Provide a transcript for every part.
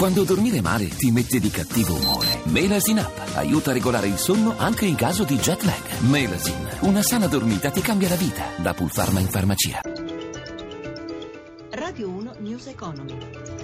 Quando dormire male ti mette di cattivo umore. Melasin Up aiuta a regolare il sonno anche in caso di jet lag. Melasin, una sana dormita ti cambia la vita. Da Pulpharma in farmacia. Radio 1 News Economy.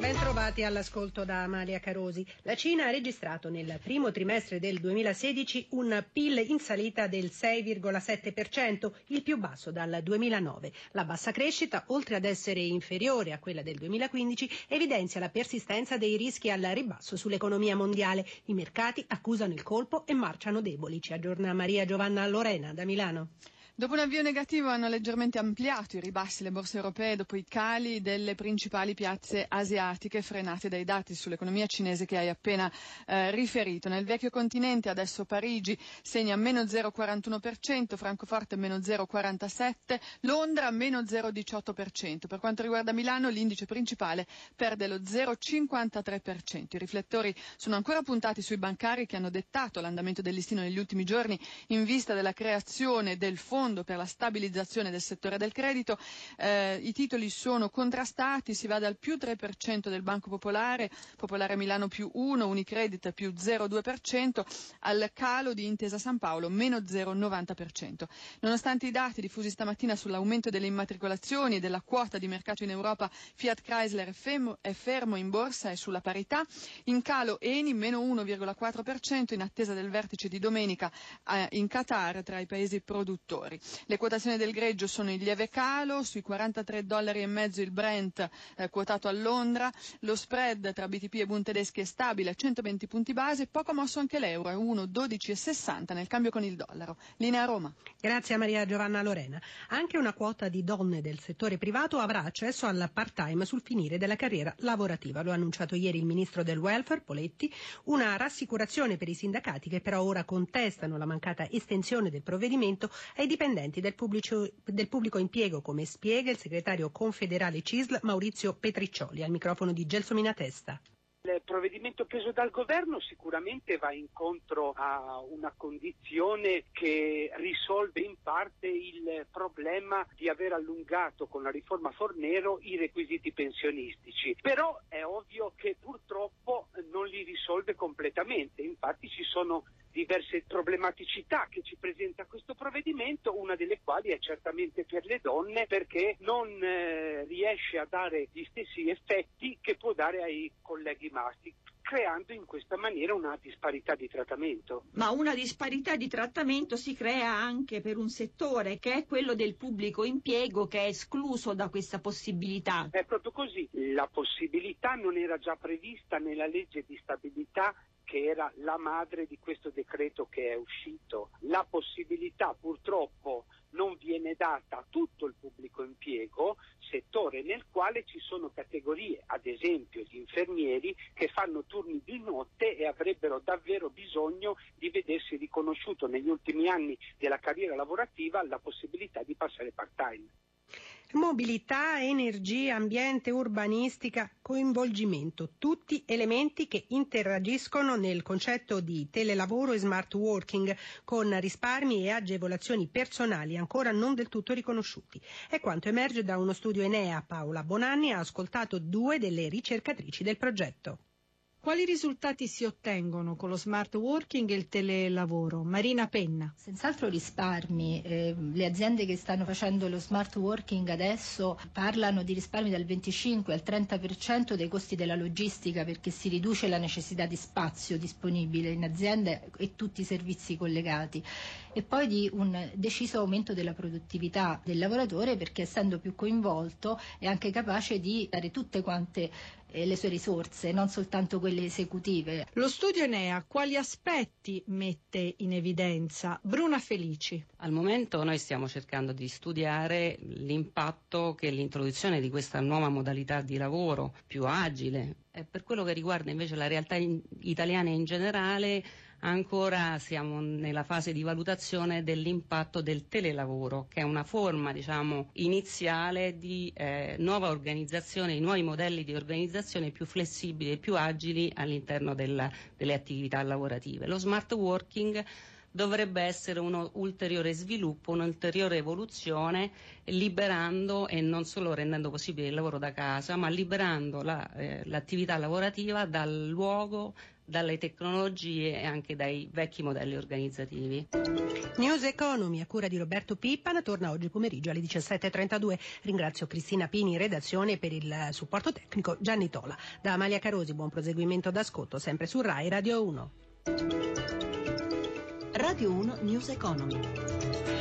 Bentrovati all'ascolto da Amalia Carosi. La Cina ha registrato nel primo trimestre del 2016 un PIL in salita del 6,7%, il più basso dal 2009. La bassa crescita, oltre ad essere inferiore a quella del 2015, evidenzia la persistenza dei rischi al ribasso sull'economia mondiale. I mercati accusano il colpo e marciano deboli. Ci aggiorna Maria Giovanna Lorena da Milano. Dopo un avvio negativo hanno leggermente ampliato i ribassi le borse europee dopo i cali delle principali piazze asiatiche frenate dai dati sull'economia cinese che hai appena eh, riferito. Nel vecchio continente adesso Parigi segna meno 0,41%, Francoforte meno 0,47%, Londra meno 0,18%. Per quanto riguarda Milano l'indice principale perde lo 0,53%. I riflettori sono ancora puntati sui bancari che hanno dettato l'andamento del listino negli ultimi giorni in vista della creazione del fondo fondo per la stabilizzazione del settore del credito. Eh, I titoli sono contrastati, si va dal più 3% del Banco Popolare, Popolare Milano più 1, Unicredit più 0,2%, al calo di Intesa San Paolo meno 0,90%. Nonostante i dati diffusi stamattina sull'aumento delle immatricolazioni e della quota di mercato in Europa, Fiat Chrysler è fermo, in borsa e sulla parità, in calo Eni meno 1,4% in attesa del vertice di domenica eh, in Qatar tra i paesi produttori. Le quotazioni del greggio sono in lieve calo, sui 43 dollari e mezzo il Brent eh, quotato a Londra, lo spread tra BTP e Bund tedeschi è stabile a 120 punti base, poco mosso anche l'euro, è 1,12,60 nel cambio con il dollaro. Linea Roma. Grazie a Maria Giovanna Lorena. Anche una quota di donne del settore privato avrà accesso al part-time sul finire della carriera lavorativa. Lo ha annunciato ieri il ministro del welfare, Poletti, una rassicurazione per i sindacati che però ora contestano la mancata estensione del provvedimento ai dipendenti dipendenti del pubblico, del pubblico impiego, come spiega il segretario confederale CISL Maurizio Petriccioli, al microfono di Gelsomina Testa. Il provvedimento preso dal governo sicuramente va incontro a una condizione che risolve in parte il problema di aver allungato con la riforma Fornero i requisiti pensionistici. Però è ovvio che purtroppo non li risolve completamente, infatti ci sono diverse problematicità che ci presenta questo provvedimento, una delle quali è certamente per le donne perché non eh, riesce a dare gli stessi effetti che può dare ai colleghi maschi creando in questa maniera una disparità di trattamento. Ma una disparità di trattamento si crea anche per un settore che è quello del pubblico impiego che è escluso da questa possibilità. È proprio così, la possibilità non era già prevista nella legge di stabilità che era la madre di questo decreto che è uscito. La possibilità purtroppo non viene data a tutto il pubblico impiego, settore nel quale ci sono categorie, ad esempio gli infermieri, che fanno turni di notte e avrebbero davvero bisogno di vedersi riconosciuto negli ultimi anni della carriera lavorativa la possibilità di passare part-time. Mobilità, energia, ambiente, urbanistica, coinvolgimento, tutti elementi che interagiscono nel concetto di telelavoro e smart working con risparmi e agevolazioni personali ancora non del tutto riconosciuti. È quanto emerge da uno studio Enea. Paola Bonanni ha ascoltato due delle ricercatrici del progetto. Quali risultati si ottengono con lo smart working e il telelavoro? Marina Penna. Senz'altro risparmi. Eh, le aziende che stanno facendo lo smart working adesso parlano di risparmi dal 25 al 30% dei costi della logistica perché si riduce la necessità di spazio disponibile in aziende e tutti i servizi collegati e poi di un deciso aumento della produttività del lavoratore perché essendo più coinvolto è anche capace di dare tutte quante le sue risorse, non soltanto quelle esecutive. Lo studio Enea quali aspetti mette in evidenza? Bruna Felici. Al momento noi stiamo cercando di studiare l'impatto che l'introduzione di questa nuova modalità di lavoro più agile, eh, per quello che riguarda invece la realtà in, italiana in generale, ancora siamo nella fase di valutazione dell'impatto del telelavoro, che è una forma diciamo, iniziale di eh, nuova organizzazione, di nuovi modelli di organizzazione più flessibili e più agili all'interno della, delle attività lavorative. Lo smart working dovrebbe essere un ulteriore sviluppo, un'ulteriore evoluzione, liberando e non solo rendendo possibile il lavoro da casa, ma liberando la, eh, l'attività lavorativa dal luogo, dalle tecnologie e anche dai vecchi modelli organizzativi. News Economy a cura di Roberto Pippan torna oggi pomeriggio alle 17.32. Ringrazio Cristina Pini in redazione per il supporto tecnico Gianni Tola. Da Amalia Carosi buon proseguimento d'ascolto sempre su RAI Radio 1. Radio 1 News Economy.